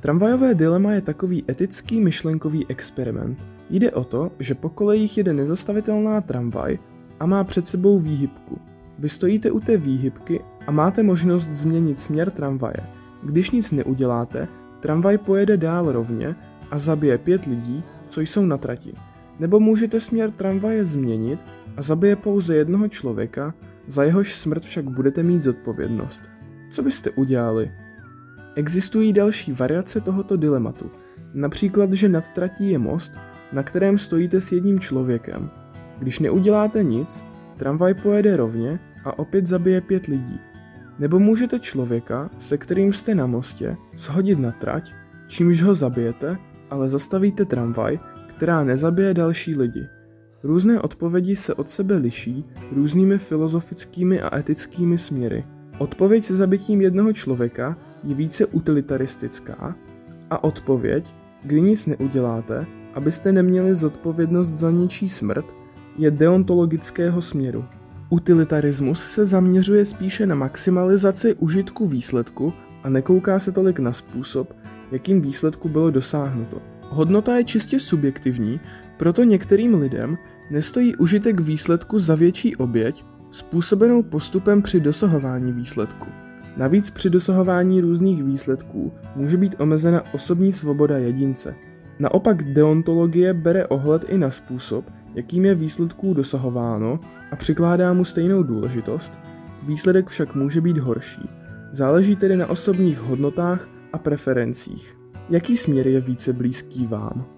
Tramvajové dilema je takový etický myšlenkový experiment. Jde o to, že po kolejích jede nezastavitelná tramvaj a má před sebou výhybku. Vy stojíte u té výhybky a máte možnost změnit směr tramvaje. Když nic neuděláte, tramvaj pojede dál rovně a zabije pět lidí, co jsou na trati. Nebo můžete směr tramvaje změnit a zabije pouze jednoho člověka, za jehož smrt však budete mít zodpovědnost. Co byste udělali? Existují další variace tohoto dilematu. Například, že nad tratí je most, na kterém stojíte s jedním člověkem. Když neuděláte nic, tramvaj pojede rovně a opět zabije pět lidí. Nebo můžete člověka, se kterým jste na mostě, shodit na trať, čímž ho zabijete, ale zastavíte tramvaj, která nezabije další lidi. Různé odpovědi se od sebe liší různými filozofickými a etickými směry. Odpověď se zabitím jednoho člověka je více utilitaristická a odpověď, kdy nic neuděláte, abyste neměli zodpovědnost za ničí smrt, je deontologického směru. Utilitarismus se zaměřuje spíše na maximalizaci užitku výsledku a nekouká se tolik na způsob, jakým výsledku bylo dosáhnuto. Hodnota je čistě subjektivní, proto některým lidem nestojí užitek výsledku za větší oběť způsobenou postupem při dosahování výsledku. Navíc při dosahování různých výsledků může být omezena osobní svoboda jedince. Naopak deontologie bere ohled i na způsob, jakým je výsledků dosahováno a přikládá mu stejnou důležitost, výsledek však může být horší. Záleží tedy na osobních hodnotách a preferencích. Jaký směr je více blízký vám?